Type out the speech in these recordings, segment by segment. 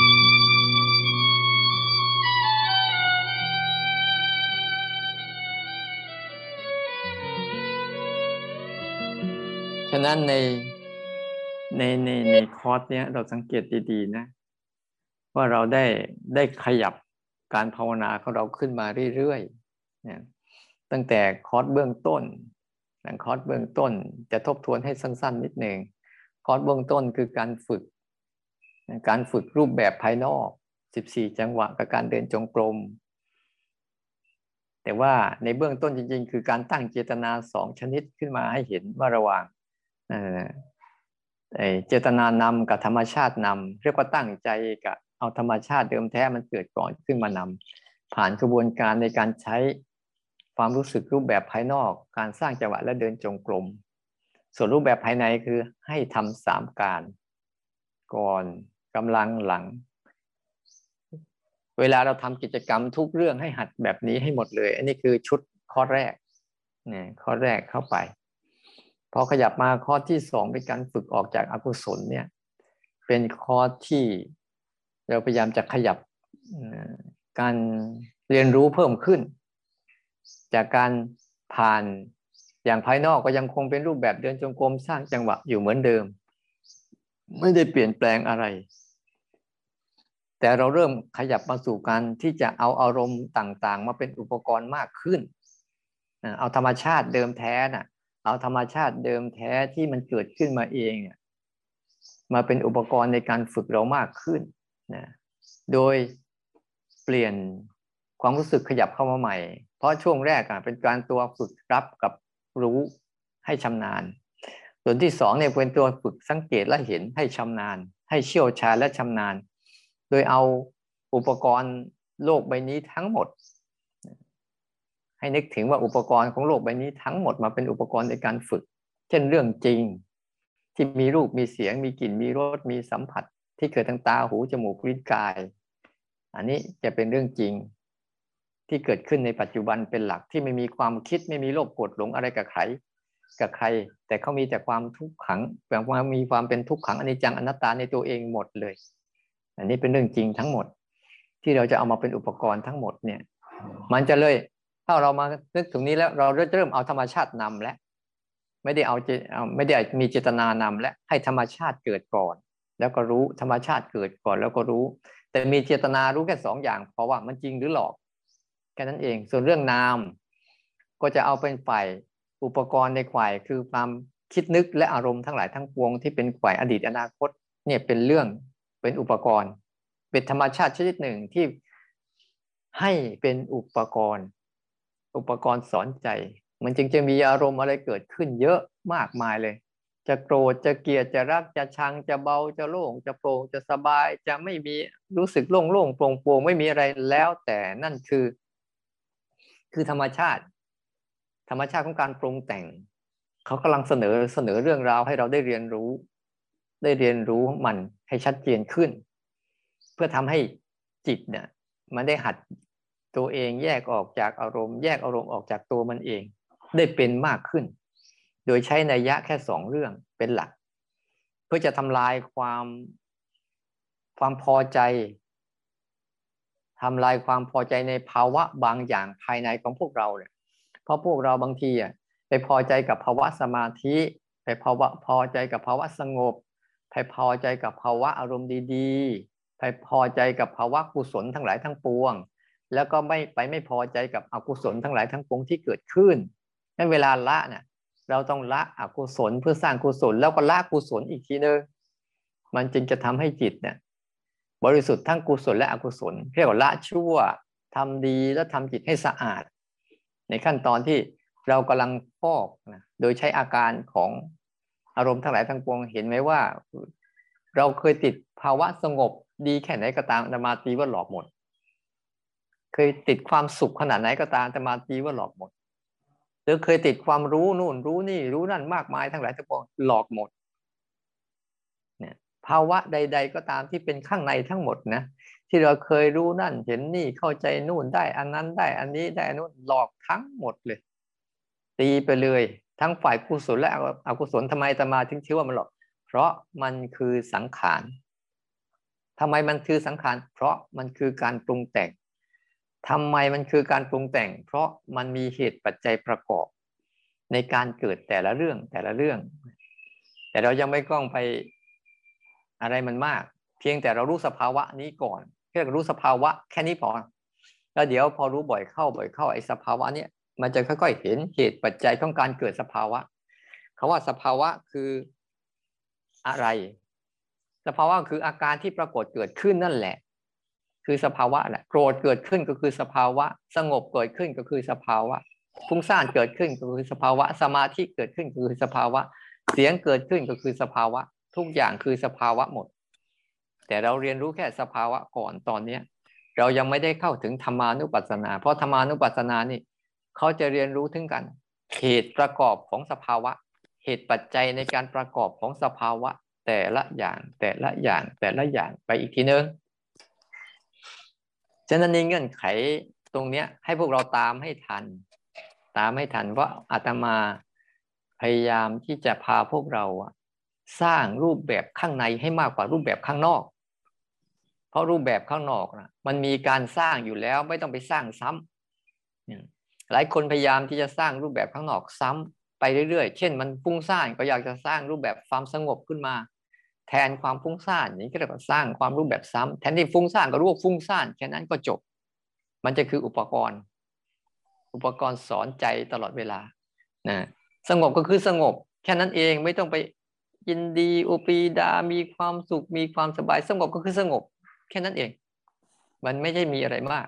ฉะนั้นในในในในคอร์สเนี้ยเราสังเกตดี ๆ นะ ว่าเราได้ได้ขยับการภาวนาของเราขึ้นมาเรื่อยๆเนี่ยตั้งแต่คอร์สเบื้องต้นหลังคอร์สเบื้องต้นจะทบทวนให้สั้น ๆ นิดหนึ่งคอร์สเบื้องต้นคือการฝึก การฝึกรูปแบบภายนอก 14 จังหวะกับการเดินจงกรม แต่ว่าในเบื้องต้นจริง ๆ คือการตั้งเจตนาสองชนิดขึ้นมาให้เห็นว่าระหว่างเจตนานำกับธรรมชาตินำเรียกว่าตั้งใจกับเอาธรรมชาติเดิมแท้มันเกิดก่อนขึ้นมานำผ่านกระบวนการในการใช้ความรู้สึกรูปแบบภายนอก การสร้างจังหวะและเดินจงกรมส่วนรูปแบบภายในคือให้ทำสามการ ก่อน กำลังหลัง เวลาเราทำกิจกรรมทุกเรื่องให้หัดแบบนี้ให้หมดเลย อันนี้คือชุดข้อแรกเนี่ยข้อแรกเข้าไป พอขยับมาข้อที่สองเป็นการฝึกออกจากอากุศลเนี่ย เป็นข้อที่เราพยายามจะขยับการเรียนรู้เพิ่มขึ้น จากการผ่านอย่างภายนอกก็ยังคงเป็นรูปแบบเดินจงกรมสร้างจังหวะอยู่เหมือนเดิม ไม่ได้เปลี่ยนแปลงอะไร แต่เราเริ่มขยับมาสู่การที่จะเอาอารมณ์ต่างๆ มาเป็นอุปกรณ์มากขึ้น เอาธรรมชาติเดิมแท้น่ะ เอาธรรมชาติเดิมแท้ที่มันเกิดขึ้นมาเองมาเป็นอุปกรณ์ในการฝึกเรามากขึ้นนะโดยเปลี่ยนความรู้สึกขยับเข้ามาใหม่ เพราะช่วงแรกอะเป็นการตัวฝึกรับกับรู้ให้ชำนาญ ส่วนที่สองเนี่ยเป็นตัวฝึกสังเกตและเห็นให้ชำนาญ ให้เชี่ยวชาญและชำนาญ โดยเอาอุปกรณ์โลกใบนี้ทั้งหมด ให้นึกถึงว่าอุปกรณ์ของโลกใบนี้ทั้งหมดมาเป็นอุปกรณ์ในการฝึก เช่นเรื่องจริง ที่มีรูปมีเสียง มีกลิ่นมีรสมีสัมผัส ที่เกิดทางตาหูจมูกลิ้นกาย อันนี้จะเป็นเรื่องจริงที่เกิดขึ้นในปัจจุบันเป็นหลักที่ไม่มีความคิดไม่มีโลภโกรธหลงอะไรกับใครกับใคร แต่เขามีแต่ความทุกขังแบบว่ามีความเป็นทุกขังอนิจจังอนัตตาในตัวเองหมดเลย อันนี้เป็นเรื่องจริงทั้งหมด ที่เราจะเอามาเป็นอุปกรณ์ทั้งหมดเนี่ย มันจะเลยถ้าเรามานึกถึงนี้แล้วเราเริ่มเอาธรรมชาตินำแล้วไม่ได้เอาไม่ได้มีเจตนานำและให้ธรรมชาติเกิดก่อน แล้วก็รู้ธรรมชาติเกิดก่อนแล้วก็รู้ แต่มีเจตนารู้แค่สองอย่างเพราะว่ามันจริงหรือหลอกแค่นั้นเอง ส่วนเรื่องนาม ก็จะเอาเป็นฝ่ายอุปกรณ์ในฝ่ายคือความคิดนึกและอารมณ์ทั้งหลายทั้งปวงที่เป็นฝ่ายอดีตอนาคตเนี่ยเป็นเรื่อง เป็นอุปกรณ์ เป็นธรรมชาติชนิดหนึ่งที่ให้เป็นอุปกรณ์ อุปกรณ์สอนใจ มันจึงจะมีอารมณ์อะไรเกิดขึ้นเยอะมากมายเลย จะโกรธจะเกลียดจะรักจะชังจะเบาจะโล่งจะโปร่งจะสบายจะไม่มีรู้สึกโล่งโล่งโปร่งโปร่งไม่มีอะไรแล้วแต่นั่นคือ คือธรรมชาติ ธรรมชาติของการปรุงแต่ง เขากำลังเสนอเสนอเรื่องราวให้เราได้เรียนรู้ ได้เรียนรู้มันให้ชัดเจนขึ้น เพื่อทำให้จิตเนี่ยมันได้หัดตัวเองแยกออกจากอารมณ์ แยกอารมณ์ออกจากตัวมันเอง ได้เป็นมากขึ้น โดยใช้นัยยะแค่สองเรื่องเป็นหลัก เพื่อจะทำลายความความพอใจทำลายความพอใจในภาวะบางอย่างภายในของพวกเราเนี่ยเพราะพวกเราบางทีอะไปพอใจกับภาวะสมาธิ ไปภาวะพอใจกับภาวะสงบ ไปพอใจกับภาวะอารมณ์ดีๆไปพอใจกับภาวะกุศลทั้งหลายทั้งปวง แล้วก็ไม่ไปไม่พอใจกับอกุศลทั้งหลายทั้งปวงที่เกิดขึ้นนั้นเวลาละเนี่ยเราต้องละอกุศลเพื่อสร้างกุศลแล้วก็ละกุศลอีกทีนึงมันจึงจะทำให้จิตเนี่ยบริสุทธิ์ทั้งกุศลและอกุศลเรียกว่าละชั่วทำดีแล้วทำจิตให้สะอาด ในขั้นตอนที่เรากำลังฟอกนะโดยใช้อาการของ อารมณ์ทั้งหลายทั้งปวงเห็นไหมว่า เราเคยติดภาวะสงบดีแค่ไหนก็ตามจะมาตีว่าหลอกหมด เคยติดความสุขขนาดไหนก็ตามแต่มาตีว่าหลอกหมดหรือเคยติดความรู้นู่นรู้นี่รู้นั่นมากมายทั้งหลายทั้งปวงหลอกหมดเนี่ยภาวะใด ๆ ก็ตามที่เป็นข้างในทั้งหมดนะที่เราเคยรู้นั่นเห็นนี่เข้าใจนู่นได้ อันนั้นได้อันนี้ได้อันนู้นหลอกทั้งหมดเลย ตีไปเลย ทั้งฝ่ายกุศลและอกุศลทำไมตมาถึงชื่อว่ามันหลอก เพราะมันคือสังขารทำไมมันคือสังขาร เพราะมันคือการปรุงแต่งทำไมมันคือการปรุงแต่ง เพราะมันมีเหตุปัจจัยประกอบ ในการเกิดแต่ละเรื่องแต่ละเรื่อง แต่เรายังไม่กล้องไปอะไรมันมาก เพียงแต่เรารู้สภาวะนี้ก่อนแค่รู้สภาวะแค่นี้พอแล้วเดี๋ยวพอรู้บ่อยเข้าบ่อยเข้าไอ้สภาวะเนี้ย มันจะค่อยๆเห็นเหตุปัจจัยของการเกิดสภาวะคาว่าสภาวะคืออะไร สภาวะคืออาการที่ปรากฏเกิดขึ้นนั่นแหละ คือสภาวะแหละโกรธเกิดขึ้นก็คือสภาวะ สงบเกิดขึ้นก็คือสภาวะฟุ้งซ่านเกิดขึ้นก็คือสภาวะ สมาธิเกิดขึ้นก็คือสภาวะ เสียงเกิดขึ้นก็คือสภาวะ ทุกอย่างคือสภาวะหมด แต่เราเรียนรู้แค่สภาวะก่อนตอนเนี้ยเรายังไม่ได้เข้าถึงธรรมานุปัสสนา เพราะธรรมานุปัสสนานี่ เขาจะเรียนรู้ถึงกัน เหตุประกอบของสภาวะ เหตุปัจจัยในการประกอบของสภาวะ แต่ละอย่างแต่ละอย่างแต่ละอย่างไปอีกทีนึงฉะนั้นในเงื่อนไขตรงเนี้ยให้พวกเราตามให้ทัน ตามให้ทันว่าอาตมาพยายามที่จะพาพวกเราสร้างรูปแบบข้างในให้มากกว่ารูปแบบข้างนอก เพราะรูปแบบข้างนอกนะมันมีการสร้างอยู่แล้วไม่ต้องไปสร้างซ้ำ หลายคนพยายามที่จะสร้างรูปแบบข้างนอกซ้ำไปเรื่อยๆ เช่น มันฟุ้งซ่านก็อยากจะสร้างรูปแบบความสงบขึ้นมา แทนความฟุ้งซ่านนี้ก็เรียกว่าสร้างความรูปแบบซ้ำแทนที่ฟุ้งซ่านก็รู้ว่าฟุ้งซ่านแค่นั้นก็จบ มันจะคืออุปกรณ์ อุปกรณ์สอนใจตลอดเวลานะสงบก็คือสงบ แค่นั้นเองไม่ต้องไปยินดีอุปีดา มีความสุข มีความสบาย สงบก็คือสงบ แค่นั้นเอง มันไม่ใช่มีอะไรมาก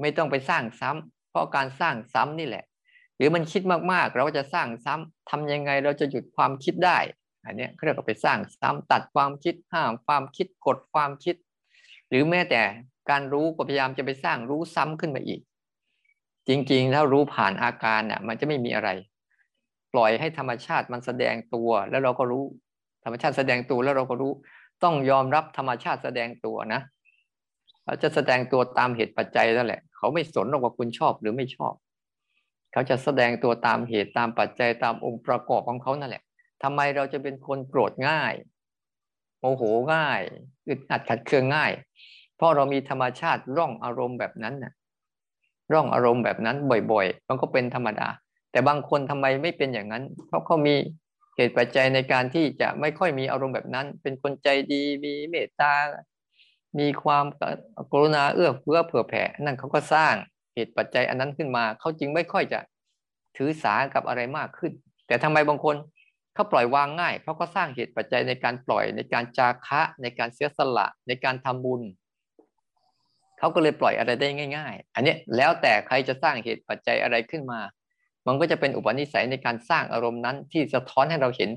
ไม่ต้องไปสร้างซ้ำ เพราะการสร้างซ้ำนี่แหละ หรือมันคิดมากๆ เราจะสร้างซ้ำทำยังไงเราจะหยุดความคิดได้อันนี้เรียกว่าไปสร้างซ้ำตัดความคิดห้ามความคิดกดความคิด หรือแม้แต่การรู้ก็พยายามจะไปสร้างรู้ซ้ำขึ้นมาอีก จริงๆ ถ้ารู้ผ่านอาการน่ะมันจะไม่มีอะไร ปล่อยให้ธรรมชาติมันแสดงตัว แล้วเราก็รู้ธรรมชาติแสดงตัวแล้วเราก็รู้ ต้องยอมรับธรรมชาติแสดงตัวนะเขาจะแสดงตัวตามเหตุปัจจัยนั่นแหละ เขาไม่สนหรอกว่าคุณชอบหรือไม่ชอบ เขาจะแสดงตัวตามเหตุตามปัจจัยตามองค์ประกอบของเขานั่นแหละทำไมเราจะเป็นคนโกรธง่ายโมโหง่ายอึดอัดขัดเคืองง่าย เพราะเรามีธรรมชาติร่องอารมณ์แบบนั้นน่ะ ร่องอารมณ์แบบนั้นบ่อยๆ มันก็เป็นธรรมดา แต่บางคนทำไมไม่เป็นอย่างนั้น เพราะเขามีเหตุปัจจัยในการที่จะไม่ค่อยมีอารมณ์แบบนั้น เป็นคนใจดีมีเมตตา มีความกรุณาเอื้อเฟื้อเผื่อแผ่นั่นเขาก็สร้างเหตุปัจจัยอันนั้นขึ้นมาเขาจึงไม่ค่อยจะถือสากับอะไรมากขึ้น แต่ทำไมบางคนเขาปล่อยวางง่าย เพราะเขาสร้างเหตุปัจจัยในการปล่อยในการจาคะในการเสียสละในการทำบุญเขาก็เลยปล่อยอะไรได้ง่าย ๆ อันนี้แล้วแต่ใครจะสร้างเหตุปัจจัยอะไรขึ้นมา มันก็จะเป็นอุปนิสัยในการสร้างอารมณ์นั้นที่สะท้อนให้เราเห็น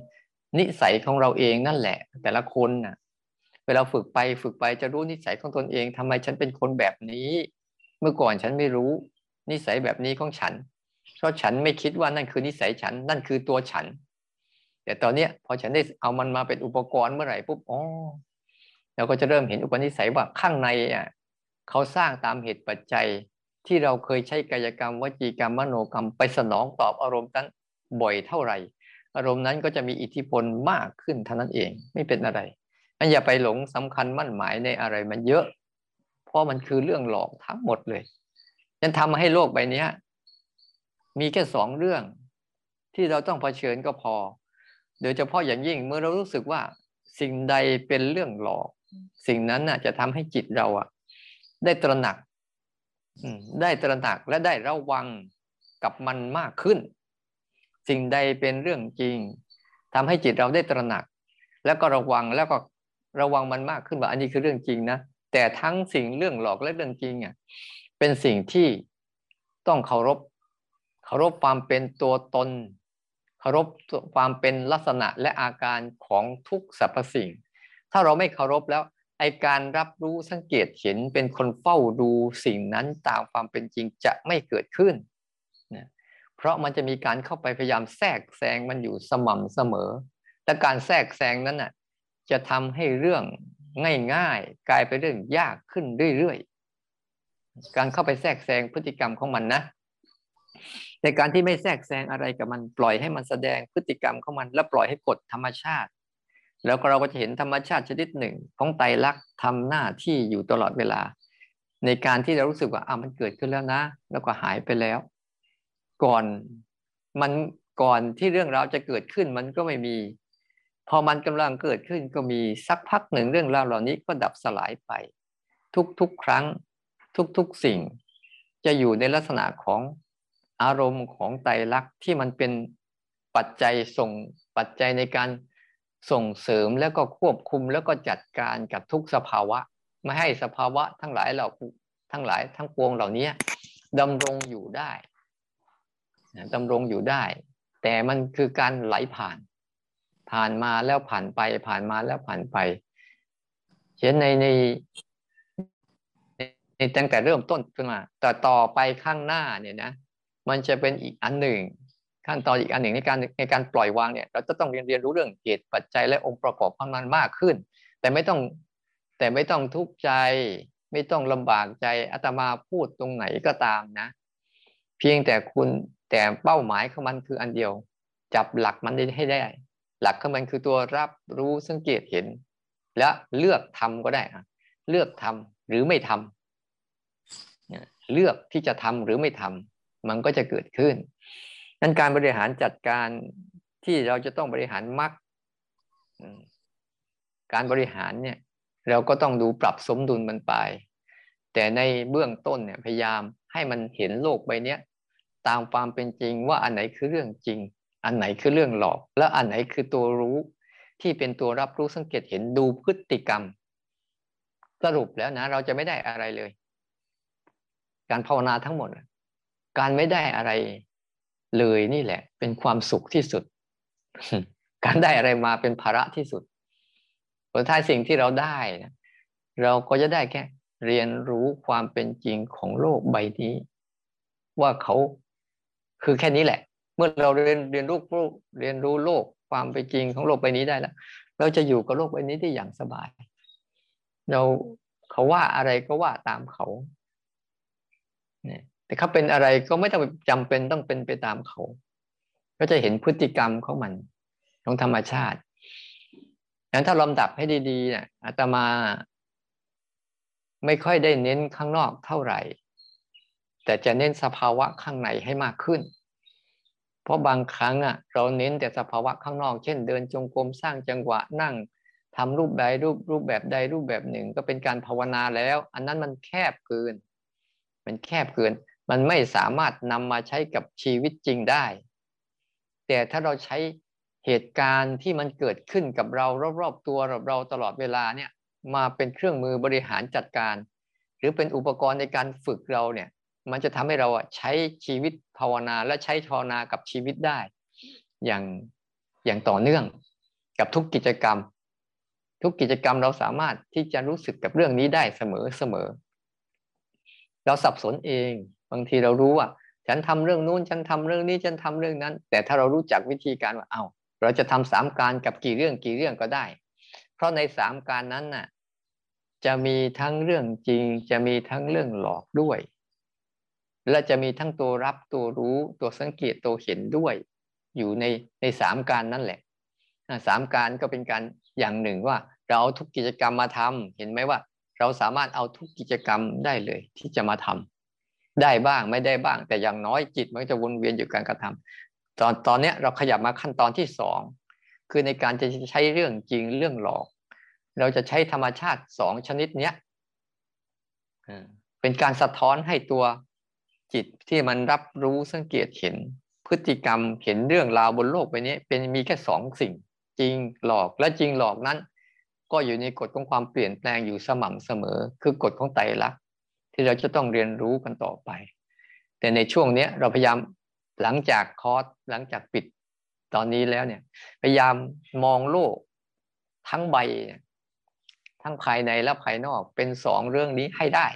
นิสัยของเราเองนั่นแหละ แต่ละคนน่ะ เวลาฝึกไปฝึกไปจะรู้นิสัยของตนเองทำไมฉันเป็นคนแบบนี้ เมื่อก่อนฉันไม่รู้ นิสัยแบบนี้ของฉัน เพราะฉันไม่คิดว่านั่นคือนิสัยฉัน นั่นคือตัวฉัน แต่ตอนเนี้ยพอฉันได้เอามันมาเป็นอุปกรณ์เมื่อไหร่ปุ๊บอ๋อเราก็จะเริ่มเห็นอุปนิสัยว่าข้างในอะเขาสร้างตามเหตุปัจจัยที่เราเคยใช้กายกรรม วจีกรรมมโนกรรมไปสนองตอบอารมณ์นั้นบ่อยเท่าไหร่ อารมณ์นั้นก็จะมีอิทธิพลมากขึ้นเท่านั้นเองไม่เป็นอะไร อย่าไปหลงสำคัญมั่นหมายในอะไรมันเยอะ เพราะมันคือเรื่องหลอกทั้งหมดเลยยันทำให้โลกใบนี้มีแค่สองเรื่อง ที่เราต้องเผชิญก็พอ โดยเฉพาะอย่างยิ่งเมื่อเรารู้สึกว่าสิ่งใดเป็นเรื่องหลอก สิ่งนั้นน่ะ จะทำให้จิตเราอะ ได้ตระหนักได้ตระหนักและได้ระวังกับมันมากขึ้น สิ่งใดเป็นเรื่องจริงทำให้จิตเราได้ตระหนัก แล้วก็ระวังแล้วก็ ระวังมันมากขึ้นว่าอันนี้คือเรื่องจริงนะแต่ทั้งสิ่งเรื่องหลอกและเรื่องจริงอะเป็นสิ่งที่ต้องเคารพเคารพความเป็นตัวตนเคารพความเป็นลักษณะและอาการของทุกสรรพสิ่ง ถ้าเราไม่เคารพแล้วไอการรับรู้สังเกตเห็นเป็นคนเฝ้าดูสิ่งนั้นตามความเป็นจริงจะไม่เกิดขึ้นนะเพราะมันจะมีการเข้าไปพยายามแทรกแซงมันอยู่สม่ำเสมอ และการแทรกแซงนั้นน่ะ จะทำให้เรื่องง่ายๆ กลายเป็นเรื่องยากขึ้นเรื่อยๆ การเข้าไปแทรกแซงพฤติกรรมของมันนะ ในการที่ไม่แทรกแซงอะไรกับมันปล่อยให้มันแสดงพฤติกรรมของมัน และปล่อยให้กฎธรรมชาติ แล้วเราก็จะเห็นธรรมชาติชนิดหนึ่ง ของไตรลักษณ์ทำหน้าที่อยู่ตลอดเวลา ในการที่เรารู้สึกว่าอ่ามันเกิดขึ้นแล้วนะ แล้วก็หายไปแล้ว ก่อนมันก่อนที่เรื่องราวจะเกิดขึ้นมันก็ไม่มี พอมันกำลังเกิดขึ้นก็มีสักพักหนึ่งเรื่องราวเหล่านี้ก็ดับสลายไป ทุกๆครั้ง ทุกๆสิ่ง จะอยู่ในลักษณะของอารมณ์ของไตรลักษณ์ที่มันเป็นปัจจัยส่งปัจจัยในการส่งเสริมแล้วก็ควบคุมแล้วก็จัดการกับทุกสภาวะ ไม่ให้สภาวะทั้งหลายเหล่าทั้งหลายทั้งปวงเหล่านี้ดำรงอยู่ได้ดำรงอยู่ได้ แต่มันคือการไหลผ่าน ผ่านมาแล้วผ่านไป ผ่านมาแล้วผ่านไปเช่นในในในตั้งแต่เริ่มต้นขึ้นมาแต่ต่อไปข้างหน้าเนี่ยนะ มันจะเป็นอีกอันหนึ่ง ขั้นตอนอีกอันหนึ่งในการในการปล่อยวางเนี่ย เราจะต้องเรียนเรียนรู้เรื่องเหตุปัจจัยและองค์ประกอบของมันมากขึ้น แต่ไม่ต้องแต่ไม่ต้องทุกข์ใจ ไม่ต้องลำบากใจอาตมาพูดตรงไหนก็ตามนะ เพียงแต่คุณแต่เป้าหมายของมันคืออันเดียว จับหลักมันได้ให้ได้ หลักของมันคือตัวรับรู้สังเกตเห็น และเลือกทำก็ได้เลือกทำหรือไม่ทำเลือกที่จะทำหรือไม่ทำมันก็จะเกิดขึ้นนั้นการบริหารจัดการที่เราจะต้องบริหารมักการบริหารเนี่ย เราก็ต้องดูปรับสมดุลมันไป แต่ในเบื้องต้นเนี่ยพยายามให้มันเห็นโลกใบนี้ตามความเป็นจริงว่าอันไหนคือเรื่องจริง อันไหนคือเรื่องหลอก แล้วอันไหนคือตัวรู้ที่เป็นตัวรับรู้สังเกตเห็นดูพฤติกรรม สรุปแล้วนะ เราจะไม่ได้อะไรเลย การภาวนาทั้งหมด การไม่ได้อะไรเลยนี่แหละ เป็นความสุขที่สุด การได้อะไรมาเป็นภาระที่สุดผลท้ายสิ่งที่เราได้นะเราก็จะได้แค่เรียนรู้ความเป็นจริงของโลกใบนี้ ว่าเขาคือแค่นี้แหละ เมื่อเราเรียนเรียนรู้เรียนรู้โลกความเป็นจริงของโลกใบนี้ได้แล้วเราจะอยู่กับโลกใบนี้ได้อย่างสบาย เราเขาว่าอะไรก็ว่าตามเขาเนี่ยแต่เขาเป็นอะไรก็ไม่ต้องจำเป็นต้องเป็นไปตามเขา ก็จะเห็นพฤติกรรมของมันของธรรมชาติงั้นถ้าลำดับให้ดีๆเนี่ยอาตมา ไม่ค่อยได้เน้นข้างนอกเท่าไหร่ แต่จะเน้นสภาวะข้างในให้มากขึ้น เพราะบางครั้งอะเราเน้นแต่สภาวะข้างนอก เช่น เดินจงกรมสร้างจังหวะนั่งทำรูปใดรูปรูปแบบใดรูปแบบหนึ่ง ก็เป็นการภาวนาแล้ว อันนั้นมันแคบเกิน มันแคบเกิน มันไม่สามารถนำมาใช้กับชีวิตจริงได้ แต่ถ้าเราใช้เหตุการณ์ที่มันเกิดขึ้นกับเรารอบๆตัวเราตลอดเวลาเนี่ยมาเป็นเครื่องมือบริหารจัดการ หรือเป็นอุปกรณ์ในการฝึกเราเนี่ย มันจะทำให้เราใช้ชีวิตภาวนาและใช้ภาวนากับชีวิตได้ อย่างอย่างต่อเนื่องกับทุกกิจกรรม ทุกกิจกรรมเราสามารถที่จะรู้สึกกับเรื่องนี้ได้เสมอเสมอ เราสับสนเอง บางทีเรารู้ว่า ฉันทำเรื่องนู้นฉันทำเรื่องนี้ฉันทำเรื่องนั้น แต่ถ้าเรารู้จักวิธีการว่าเอา้าเราจะทำสามการกับกี่เรื่องกี่เรื่องก็ได้ เพราะในสามการนั้นน่ะจะมีทั้งเรื่องจริง จะมีทั้งเรื่องหลอกด้วย และจะมีทั้งตัวรับตัวรู้ตัวสังเกตตัวเห็นด้วย อยู่ในในสามการนั่นแหละสามการก็เป็นการอย่างหนึ่งว่า เราเอาทุกกิจกรรมมาทำเห็นไหมว่า เราสามารถเอาทุกกิจกรรมได้เลยที่จะมาทำได้บ้างไม่ได้บ้าง แต่อย่างน้อยจิตมันจะวนเวียนอยู่การกระทำตอนตอนนี้เราขยับมาขั้นตอนที่สองคือในการจะใช้เรื่องจริงเรื่องหลอก เราจะใช้ธรรมชาติสองชนิดเนี้ยเป็นการสะท้อนให้ตัว จิตที่มันรับรู้สังเกตเห็น พฤติกรรมเห็นเรื่องราวบนโลกไปนี้เป็นมีแค่สองสิ่ง จริงหลอกและจริงหลอกนั้น ก็อยู่ในกฎของความเปลี่ยนแปลงอยู่สม่ำเสมอ คือกฎของไตรลักษณ์ที่เราจะต้องเรียนรู้กันต่อไป แต่ในช่วงนี้เราพยายามหลังจากคอร์สหลังจากปิดตอนนี้แล้วเนี่ย พยายามมองโลกทั้งใบ ทั้งภายในและภายนอกเป็นสองเรื่องนี้ให้ได้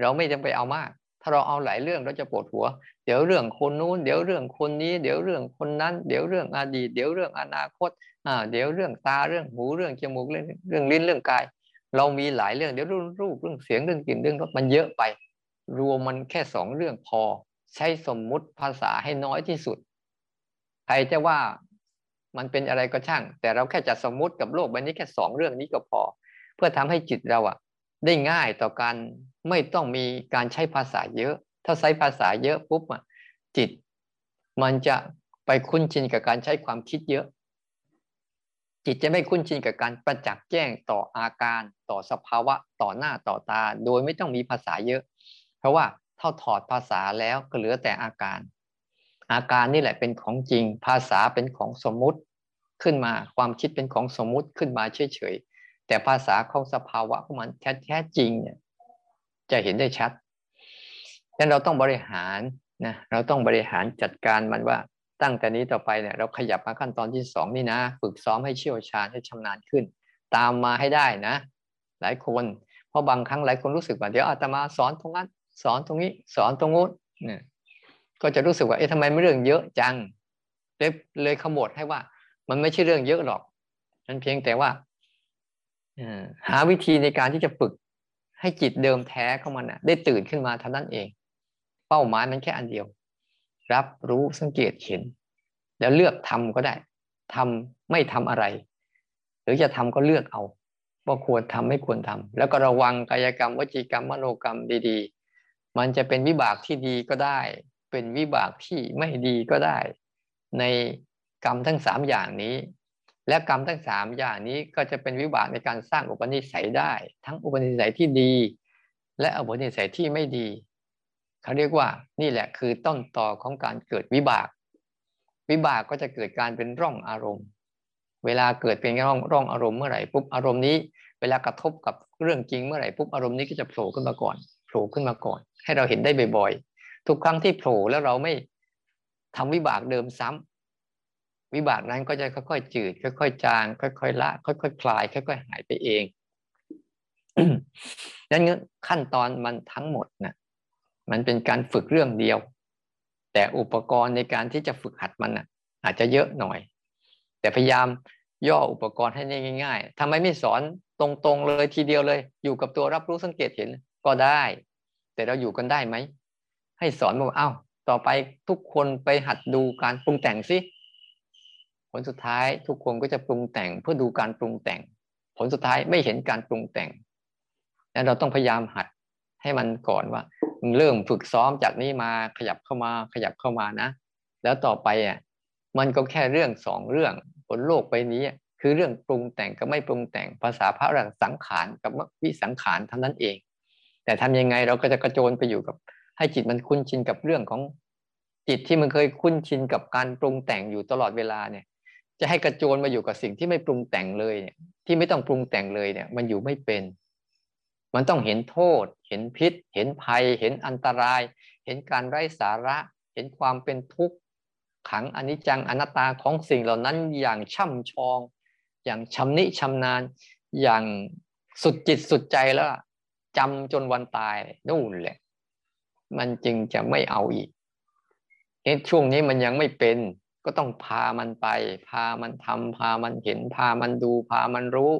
เราไม่จำไปเอามาก ถ้าเราเอาหลายเรื่องเราจะปวดหัว เดี๋ยวเรื่องคนนู้น เดี๋ยวเรื่องคนนี้ เดี๋ยวเรื่องคนนั้น เดี๋ยวเรื่องอดีต เดี๋ยวเรื่องอนาคต อ่า เดี๋ยวเรื่องตาเรื่องหูเรื่องจมูกเรื่องเรื่องลิ้นเรื่องกาย เรามีหลายเรื่อง เดี๋ยวรูปรูปเรื่องเสียงเรื่องกลิ่นเรื่องรสมันเยอะไป รวมมันแค่สองเรื่องพอ ใช้สมมุติภาษาให้น้อยที่สุด ใครจะว่ามันเป็นอะไรก็ช่าง แต่เราแค่จะสมมุติกับโลกใบนี้แค่สองเรื่องนี้ก็พอ เพื่อทำให้จิตเราอะได้ง่ายต่อการ ไม่ต้องมีการใช้ภาษาเยอะ ถ้าใช้ภาษาเยอะปุ๊บอะจิต มันจะไปคุ้นชินกับการใช้ความคิดเยอะ จิตจะไม่คุ้นชินกับการประจักษ์แจ้งต่ออาการต่อสภาวะต่อหน้าต่อตา โดยไม่ต้องมีภาษาเยอะ เพราะว่าเท่าถอดภาษาแล้วก็เหลือแต่อาการ อาการนี่แหละเป็นของจริง ภาษาเป็นของสมมุติขึ้นมาความคิดเป็นของสมมุติขึ้นมาเฉยๆแต่ภาษาของสภาวะของมันแท้จริงเนี่ย จะเห็นได้ชัดดังนั้นเราต้องบริหารนะเราต้องบริหารจัดการมันว่าตั้งแต่นี้ต่อไปเนี่ยเราขยับมาขั้นตอนที่สองนี่นะ ฝึกซ้อมให้เชี่ยวชาญให้ชำนาญขึ้น ตามมาให้ได้นะ หลายคนเพราะบางครั้งหลายคนรู้สึกว่าเดี๋ยวอาตมาสอนตรงนั้นสอนตรงนี้สอนตรงนู้นเนี่ยก็จะรู้สึกว่าเอ๊ะทำไมไม่เรื่องเยอะจังเลยเลยขมวดให้ว่า มันไม่ใช่เรื่องเยอะหรอกมันเพียงแต่ว่าหาวิธีในการที่จะฝึก ให้จิตเดิมแท้ของมันได้ตื่นขึ้นมาเท่านั้นเอง เป้าหมายมันแค่อันเดียว รับรู้สังเกตเห็น แล้วเลือกทำก็ได้ทำไม่ทำอะไร หรือจะทำก็เลือกเอาว่าควรทำไม่ควรทำแล้วก็ระวังกายกรรมวจีกรรมมโนกรรมดีๆ มันจะเป็นวิบากที่ดีก็ได้ เป็นวิบากที่ไม่ดีก็ได้ ในกรรมทั้งสามอย่างนี้ และกรรมทั้งสามอย่างนี้ก็จะเป็นวิบากในการสร้างอุปนิสัยได้ ทั้งอุปนิสัยที่ดี และอุปนิสัยที่ไม่ดี เขาเรียกว่านี่แหละคือต้นต่อของการเกิดวิบาก วิบากก็จะเกิดการเป็นร่องอารมณ์ เวลาเกิดเป็นร่องร่องอารมณ์เมื่อไหร่ปุ๊บอารมณ์นี้ เวลากระทบกับเรื่องจริงเมื่อไหร่ปุ๊บอารมณ์นี้ก็จะโผล่ขึ้นมาก่อนโผล่ขึ้นมาก่อน ให้เราเห็นได้บ่อยๆทุกครั้งที่โผล่แล้วเราไม่ทำวิบากเดิมซ้ำ วิบากนั้นก็จะค่อยๆจืด ค่อยๆจาง ค่อยๆละ ค่อยๆคลาย ค่อยๆหายไปเองดังนั้นขั้นตอนมันทั้งหมดนะมันเป็นการฝึกเรื่องเดียว แต่อุปกรณ์ในการที่จะฝึกหัดมันอะอาจจะเยอะหน่อย แต่พยายามย่ออุปกรณ์ให้ง่ายๆทำไมไม่สอนตรงๆเลยทีเดียวเลย อยู่กับตัวรับรู้สังเกตเห็นก็ได้ แต่เราอยู่กันได้ไหม ให้สอนว่าอ้าวต่อไปทุกคนไปหัดดูการปรุงแต่งสิ ผลสุดท้ายทุกคนก็จะปรุงแต่งเพื่อดูการปรุงแต่ง ผลสุดท้ายไม่เห็นการปรุงแต่งนั้นเราต้องพยายามหัดให้มันก่อนว่าเริ่มฝึกซ้อมจากนี้มาขยับเข้ามาขยับเข้ามานะ แล้วต่อไปอะมันก็แค่เรื่องสองเรื่องบนโลกใบนี้ คือเรื่องปรุงแต่งกับไม่ปรุงแต่งภาษาพระรังสังขารกับวิสังขารท่านั้นเอง แต่ทำยังไงเราก็จะกระโจนไปอยู่กับ ให้จิตมันคุ้นชินกับเรื่องของจิตที่มันเคยคุ้นชินกับการปรุงแต่งอยู่ตลอดเวลาเนี่ย จะให้กระโจนมาอยู่กับสิ่งที่ไม่ปรุงแต่งเลยเนี่ยที่ไม่ต้องปรุงแต่งเลยเนี่ย มันอยู่ไม่เป็น มันต้องเห็นโทษ เห็นพิษ เห็นภัย เห็นอันตราย เห็นการไร้สาระ เห็นความเป็นทุกข์ขังอนิจจังอนัตตาของสิ่งเหล่านั้นอย่างช่ำชอง อย่างชำนิชำนาญ อย่างสุดจิตสุดใจแล้วจำจนวันตายนู่นแหละ มันจึงจะไม่เอาอีกเอ๊ช่วงนี้มันยังไม่เป็น ก็ต้องพามันไป พามันทำพามันเห็น พามันดู พามันรู้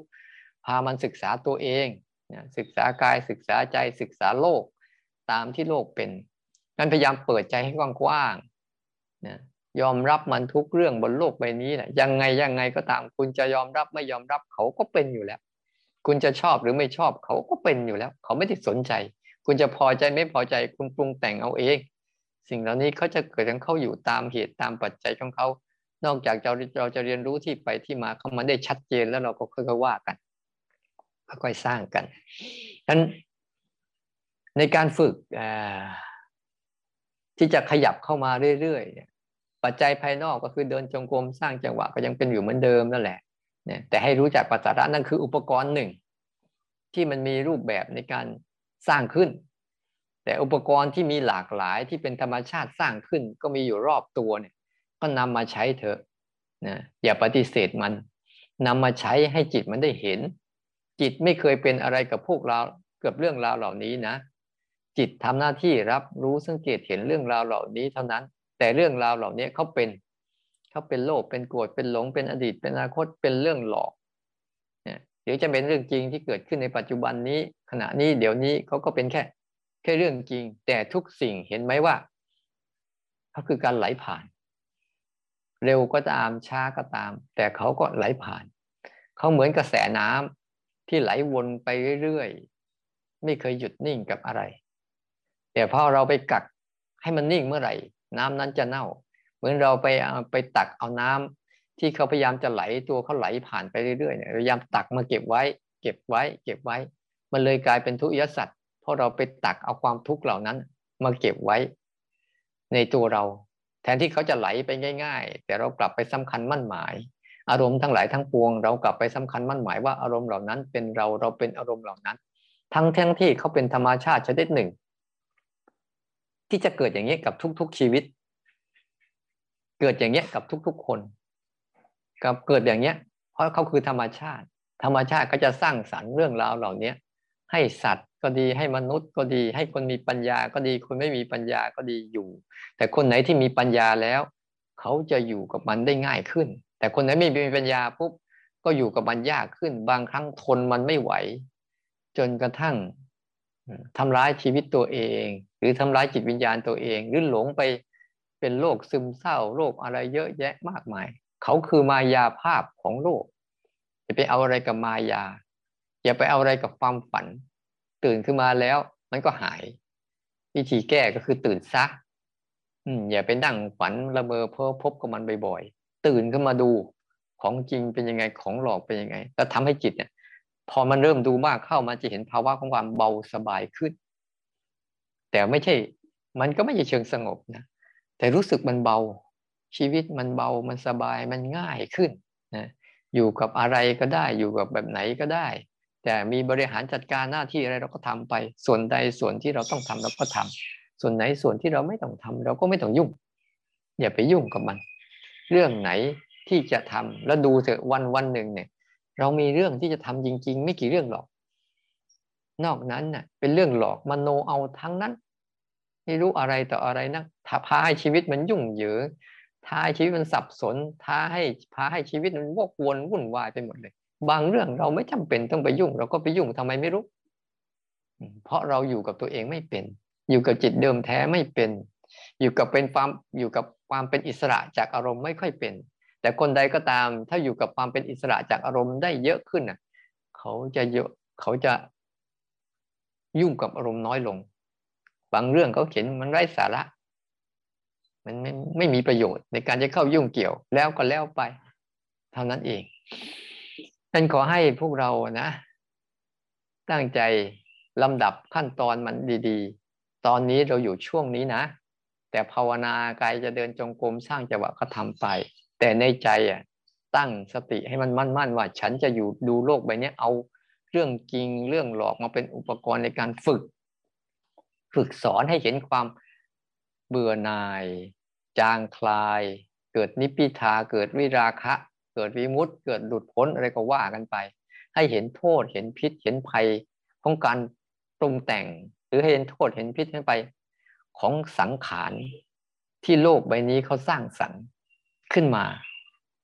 พามันศึกษาตัวเองศึกษากายศึกษาใจศึกษาโลกตามที่โลกเป็นนั้นพยายามเปิดใจให้กว้างๆนะยอมรับมันทุกเรื่องบนโลกใบนี้นะยังไงยังไงก็ตาม คุณจะยอมรับไม่ยอมรับเขาก็เป็นอยู่แล้ว คุณจะชอบหรือไม่ชอบเขาก็เป็นอยู่แล้ว เขาไม่ได้สนใจ คุณจะพอใจไม่พอใจคุณปรุงแต่งเอาเอง สิ่งเหล่านี้เขาจะเกิดของเขาอยู่ตามเหตุตามปัจจัยของเขานอกจากเราเราจะเรียนรู้ที่ไปที่มาเขามันได้ชัดเจนแล้วเราก็ค่อยๆว่ากันค่อยๆสร้างกันนั้นในการฝึกที่จะขยับเข้ามาเรื่อยๆปัจจัยภายนอกก็คือเดินจงกรมสร้างจังหวะก็ยังเป็นอยู่เหมือนเดิมนั่นแหละเนี่ยแต่ให้รู้จักปัสสาวะนั่นคืออุปกรณ์หนึ่ง ที่มันมีรูปแบบในการสร้างขึ้น แต่อุปกรณ์ที่มีหลากหลายที่เป็นธรรมชาติสร้างขึ้น ก็มีอยู่รอบตัวเนี่ย ก็นำมาใช้เถอะนะอย่าปฏิเสธมันนำมาใช้ให้จิตมันได้เห็น จิตไม่เคยเป็นอะไรกับพวกเราเกือบเรื่องราวเหล่านี้นะ จิตทำหน้าที่รับรู้สังเกตเห็นเรื่องราวเหล่านี้เท่านั้น แต่เรื่องราวเหล่านี้เขาเป็นเขาเป็นโลภเป็นโกรธเป็นหลงเป็นอดีต เป็นอนาคตเป็นเรื่องหลอกเนี่ยเดี๋ยวจะเป็นเรื่องจริงที่เกิดขึ้นในปัจจุบันนี้ ขณะนี้เดี๋ยวนี้เขาก็เป็นแค่ แค่เรื่องจริง แต่ทุกสิ่งเห็นไหมว่าเขาคือการไหลผ่าน เร็วก็ตามช้าก็ตาม แต่เขาก็ไหลผ่านเขาเหมือนกระแสน้ำที่ไหลวนไปเรื่อยๆไม่เคยหยุดนิ่งกับอะไร แต่พอเราไปกักให้มันนิ่งเมื่อไหร่ น้ำนั้นจะเน่า เหมือนเราไปไปตักเอาน้ำที่เขาพยายามจะไหลตัวเขาไหลผ่านไปเรื่อยๆเนี่ยพยายามตักมาเก็บไว้ เก็บไว้ เก็บไว้ มันเลยกลายเป็นทุกยสัตว์ เพราะเราไปตักเอาความทุกข์เหล่านั้น มาเก็บไว้ในตัวเรา แทนที่เขาจะไหลไปง่าย ๆ แต่เรากลับไปสำคัญมั่นหมาย อารมณ์ทั้งหลายทั้งปวง เรากลับไปสำคัญมั่นหมายว่าอารมณ์เหล่านั้นเป็นเราเราเป็นอารมณ์เหล่านั้น ทั้งทั้งที่เขาเป็นธรรมชาติชนิดหนึ่ง ที่จะเกิดอย่างนี้กับทุก ๆชีวิต เกิดอย่างเงี้กับทุก ๆ คนกับเกิดอย่างเงี้ย เพราะเขาคือธรรมชาติ ธรรมชาติก็จะสร้างสรรค์เรื่องราวเหล่านี้ให้สัตว์ ก็ดีให้มนุษย์ก็ดี ให้คนมีปัญญาก็ดี คนไม่มีปัญญาก็ดีอยู่ แต่คนไหนที่มีปัญญาแล้ว เขาจะอยู่กับมันได้ง่ายขึ้น แต่คนไหนไม่มีปัญญาปุ๊บก็อยู่กับมันยากขึ้น บางครั้งทนมันไม่ไหว จนกระทั่งทำร้ายชีวิตตัวเอง หรือทำร้ายจิตวิญญาณตัวเอง หรือหลงไปเป็นโรคซึมเศร้าโรคอะไรเยอะแยะมากมาย เขาคือมายาภาพของโลกจะไปเอาอะไรกับมายา อย่าไปเอาอะไรกับความฝัน ตื่นขึ้นมาแล้ว มันก็หาย วิธีแก้ก็คือตื่นซักอืมอย่าไปนั่งฝันละเมอเพ้อพบกับมันบ่อยๆตื่นขึ้นมาดูของจริงเป็นยังไงของหลอกเป็นยังไงแล้วทำให้จิตเนี่ย พอมันเริ่มดูมากเข้ามันจะเห็นภาวะของความเบาสบายขึ้น แต่ไม่ใช่ มันก็ไม่ใช่เชิงสงบนะแต่รู้สึกมันเบา ชีวิตมันเบามันสบายมันง่ายขึ้นนะอยู่กับอะไรก็ได้อยู่กับแบบไหนก็ได้ แต่มีบริหารจัดการหน้าที่อะไรเราก็ทำไป ส่วนใดส่วนที่เราต้องทำเราก็ทำส่วนไหนส่วนที่เราไม่ต้องทำเราก็ไม่ต้องยุ่ง อย่าไปยุ่งกับมัน เรื่องไหนที่จะทำแล้วดูเถอะวันวันหนึ่งเนี่ย เรามีเรื่องที่จะทำจริง ๆ ไม่กี่เรื่องหรอก นอกนั้นน่ะเป็นเรื่องหลอกมโนเอาทั้งนั้นไม่รู้อะไรต่ออะไรนะพาให้ชีวิตมันยุ่งเหยิงพาให้ชีวิตมันสับสนพาให้พาให้ชีวิตมันวกวนวุ่นวายไปหมดเลย บางเรื่องเราไม่จำเป็นต้องไปยุ่ง เราก็ไปยุ่งทำไมไม่รู้ เพราะเราอยู่กับตัวเองไม่เป็น อยู่กับจิตเดิมแท้ไม่เป็น อยู่กับเป็นความอยู่กับความเป็นอิสระจากอารมณ์ไม่ค่อยเป็น แต่คนใดก็ตาม ถ้าอยู่กับความเป็นอิสระจากอารมณ์ได้เยอะขึ้นน่ะ เขาจะเยอะเขาจะยุ่งกับอารมณ์น้อยลง บางเรื่องเขาเขียนมันไร้สาระ มันไม่ไม่มีประโยชน์ในการจะเข้ายุ่งเกี่ยวแล้วก็แล้วไป เท่านั้นเอง ฉันขอให้พวกเรานะ ตั้งใจลำดับขั้นตอนมันดีๆ ตอนนี้เราอยู่ช่วงนี้นะ แต่ภาวนากายจะเดินจงกรมสร้างจังหวะก็ทำไป แต่ในใจอะตั้งสติให้มันมั่นๆว่า ฉันจะอยู่ดูโลกใบนี้เอาเรื่องจริงเรื่องหลอกมาเป็นอุปกรณ์ในการฝึก ฝึกสอนให้เห็นความเบื่อหน่าย จางคลาย เกิดนิพพิทาเกิดวิราคะ เกิดวิมุตต์เกิดหลุดพ้นอะไรก็ว่ากันไป ให้เห็นโทษเห็นพิษเห็นภัยของการปรุงแต่ง หรือเห็นโทษเห็นพิษขึ้นไปของสังขารที่โลกใบนี้เขาสร้างสรรค์ขึ้นมา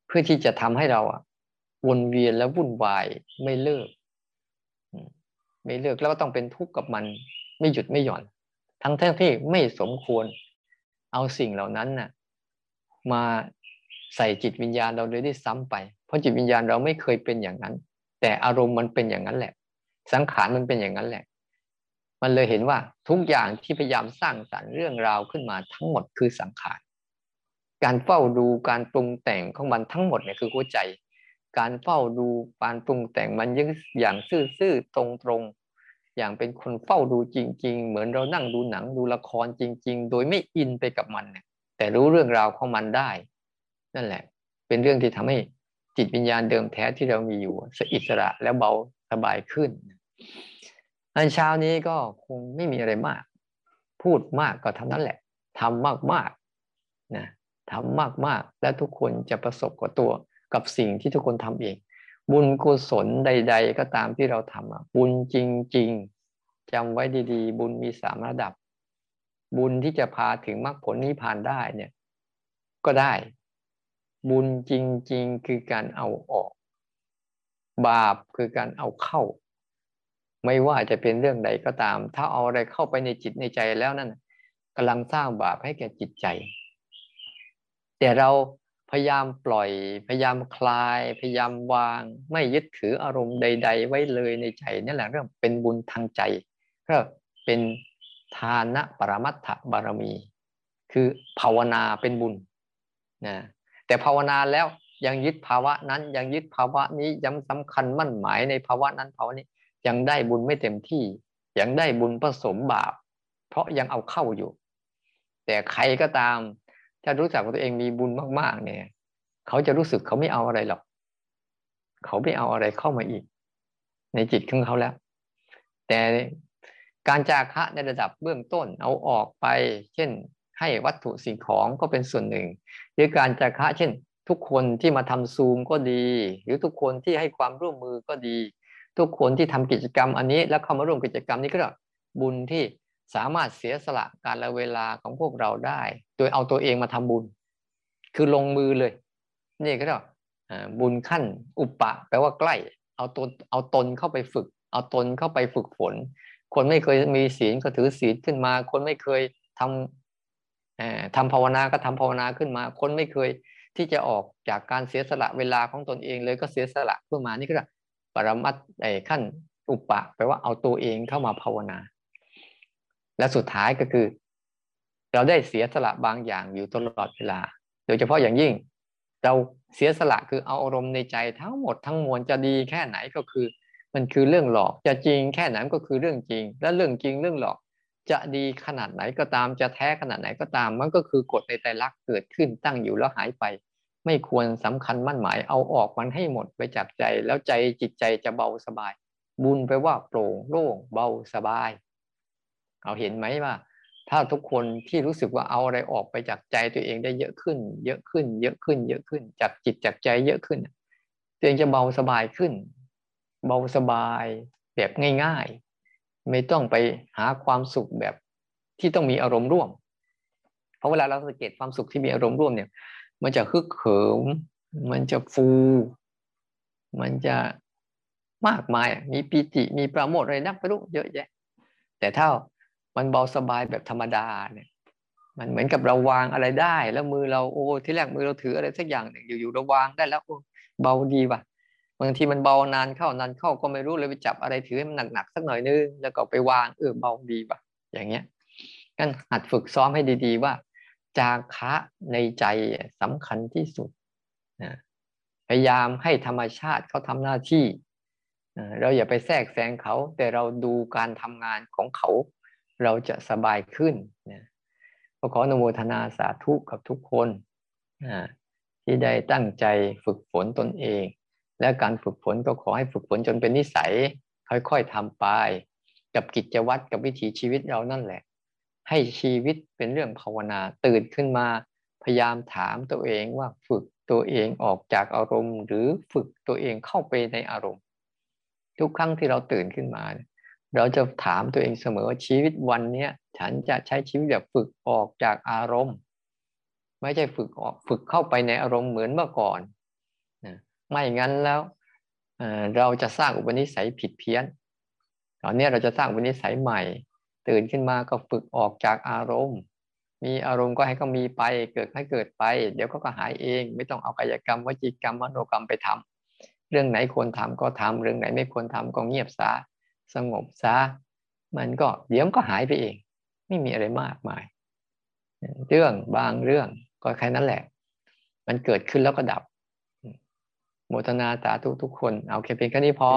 เพื่อที่จะทำให้เราอะวนเวียนและวุ่นวายไม่เลิก ไม่เลิกแล้วก็ต้องเป็นทุกข์กับมัน ไม่หยุดไม่หย่อน ทั้งทั้งที่ไม่สมควร เอาสิ่งเหล่านั้นน่ะ มา ใส่จิตวิญญาณเราเลยได้ซ้ำไป เพราะจิตวิญญาณเราไม่เคยเป็นอย่างนั้น แต่อารมณ์มันเป็นอย่างนั้นแหละ สังขารมันเป็นอย่างนั้นแหละ มันเลยเห็นว่าทุกอย่างที่พยายามสร้างสรรค์เรื่องราวขึ้นมาทั้งหมดคือสังขารการเฝ้าดูการปรุงแต่งของมันทั้งหมดเนี่ยคือหัวใจ การเฝ้าดูการปรุงแต่งมันยังอย่างซื่อๆตรงๆอย่างเป็นคนเฝ้าดูจริง ๆ เหมือนเรานั่งดูหนังดูละครจริง ๆ โดยไม่อินไปกับมันเนี่ยแต่รู้เรื่องราวของมันได้ นั่นแหละ เป็นเรื่องที่ทำให้จิตวิญญาณเดิมแท้ที่เรามีอยู่สอิสระและเบาสบายขึ้นอันเช้านี้ก็คงไม่มีอะไรมาก พูดมากก็เท่านั้นแหละทำมากๆนะทำมากๆ และทุกคนจะประสบกับตัวกับสิ่งที่ทุกคนทำเอง บุญกุศลใด ๆ ก็ตามที่เราทำอะบุญจริง ๆจำไว้ดีๆ บุญมีสามระดับ บุญที่จะพาถึงมรรคผลนิพพานได้เนี่ย ก็ได้ บุญจริง ๆ คือการเอาออก บาปคือการเอาเข้า ไม่ว่าจะเป็นเรื่องใดก็ตาม ถ้าเอาอะไรเข้าไปในจิตในใจแล้วนั่นกำลังสร้างบาปให้แก่จิตใจ แต่เราพยายามปล่อย พยายามคลาย พยายามวาง ไม่ยึดถืออารมณ์ใด ๆ ไว้เลยในใจนี่แหละเรื่องเป็นบุญทางใจก็เป็นทานะปรมัตถบารมี คือภาวนาเป็นบุญนะ แต่ภาวนาแล้วยังยึดภาวะนั้นยังยึดภาวะนี้ยังสำคัญมั่นหมายในภาวะนั้นภาวะนี้ยังได้บุญไม่เต็มที่ ยังได้บุญผสมบาป เพราะยังเอาเข้าอยู่ แต่ใครก็ตามถ้ารู้จักว่าตัวเองมีบุญมากๆ เนี่ย เขาจะรู้สึกเขาไม่เอาอะไรหรอก เขาไม่เอาอะไรเข้ามาอีก ในจิตของเขาแล้ว แต่การจาคะในระดับเบื้องต้นเอาออกไป เช่น ให้วัตถุสิ่งของก็เป็นส่วนหนึ่ง หรือการจาคะเช่น ทุกคนที่มาทำซูมก็ดี หรือทุกคนที่ให้ความร่วมมือก็ดี ทุกคนที่ทำกิจกรรมอันนี้แล้วเข้ามาร่วมกิจกรรมนี้ก็บุญที่สามารถเสียสละการละเวลาของพวกเราได้ โดยเอาตัวเองมาทำบุญ คือลงมือเลย นี่ก็เรียกบุญขั้นอุปปะแปลว่าใกล้ เอาตนเอาตนเข้าไปฝึก เอาตนเข้าไปฝึกฝน คนไม่เคยมีศีลก็ถือศีลขึ้นมา คนไม่เคยทำ ทำภาวนาก็ทำภาวนาขึ้นมา คนไม่เคยที่จะออกจากการเสียสละเวลาของตนเองเลยก็เสียสละขึ้นมานี่ก็ปรมัตไอ้ขั้นอุปะแปลว่าเอาตัวเองเข้ามาภาวนา และสุดท้ายก็คือ เราได้เสียสละบางอย่างอยู่ตลอดเวลา โดยเฉพาะอย่างยิ่ง เราเสียสละคือเอาอารมณ์ในใจทั้งหมดทั้งมวลจะดีแค่ไหนก็คือ มันคือเรื่องหลอกจะจริงแค่ไหนก็คือเรื่องจริง และเรื่องจริงเรื่องหลอก จะดีขนาดไหนก็ตามจะแท้ขนาดไหนก็ตาม มันก็คือกฎในใจรักเกิดขึ้นตั้งอยู่แล้วหายไป ไม่ควรสำคัญมั่นหมายเอาออกมันให้หมดไปจากใจ แล้วใจจิตใจจะเบาสบาย บุญไปว่าโปร่งโล่งเบาสบาย เอาเห็นไหมว่า ถ้าทุกคนที่รู้สึกว่าเอาอะไรออกไปจากใจตัวเองได้เยอะขึ้น เยอะขึ้น เยอะขึ้น เยอะขึ้น จากจิตจากใจเยอะขึ้นตัวเองจะเบาสบายขึ้น เบาสบายแบบง่าย ๆ ไม่ต้องไปหาความสุขแบบที่ต้องมีอารมณ์ร่วม เพราะเวลาเราสังเกตความสุขที่มีอารมณ์ร่วมเนี่ย มันจะคึกเขิม มันจะฟู มันจะมากมาย มีปีติ มีประโมทอะไรนักไปรู้เยอะแยะ แต่ถ้ามันเบาสบายแบบธรรมดาเนี่ย มันเหมือนกับเราวางอะไรได้ แล้วมือเราโอ้ที่แรกมือเราถืออะไรสักอย่างหนึ่งอยู่ๆเราวางได้แล้วเบาดีว่ะ บางทีมันเบานานเข้านานเข้าก็ไม่รู้เลยไปจับอะไรถือให้มันหนักๆสักหน่อยนึงแล้วก็ไปวางเออเบาดีว่ะอย่างเงี้ยกันหัดฝึกซ้อมให้ดีๆว่า จาคะในใจสำคัญที่สุดนะพยายามให้ธรรมชาติเขาทำหน้าที่เราอย่าไปแทรกแซงเขา แต่เราดูการทำงานของเขา เราจะสบายขึ้นนะก็ขออนุโมทนาสาธุกับทุกคน ที่ได้ตั้งใจฝึกฝนตนเอง และการฝึกฝนก็ขอให้ฝึกฝนจนเป็นนิสัย ค่อยๆทำไป กับกิจวัตรกับวิถีชีวิตเรานั่นแหละ ให้ชีวิตเป็นเรื่องภาวนาตื่นขึ้นมา พยายามถามตัวเองว่าฝึกตัวเองออกจากอารมณ์ หรือฝึกตัวเองเข้าไปในอารมณ์ ทุกครั้งที่เราตื่นขึ้นมา เราจะถามตัวเองเสมอว่าชีวิตวันนี้ฉันจะใช้ชีวิตแบบฝึกออกจากอารมณ์ ไม่ใช่ฝึกออกฝึกเข้าไปในอารมณ์เหมือนเมื่อก่อน ไม่งั้นแล้วเราจะสร้างอุปนิสัยผิดเพี้ยนตอนนี้เราจะสร้างอุปนิสัยใหม่ ตื่นขึ้นมาก็ฝึกออกจากอารมณ์ มีอารมณ์ก็ให้ก็มีไปเกิดให้เกิดไป เดี๋ยวก็ก็หายเอง ไม่ต้องเอากายกรรมวจีกรรมมโนกรรมไปทำเรื่องไหนควรทำก็ทำเรื่องไหนไม่ควรทำก็เงียบซะสงบซะมันก็เดี๋ยวก็หายไปเอง ไม่มีอะไรมากมาย เรื่องบางเรื่องก็แค่นั้นแหละ มันเกิดขึ้นแล้วก็ดับ โมทนาสาธุทุกคน เอาแค่เพียงแค่นี้พอ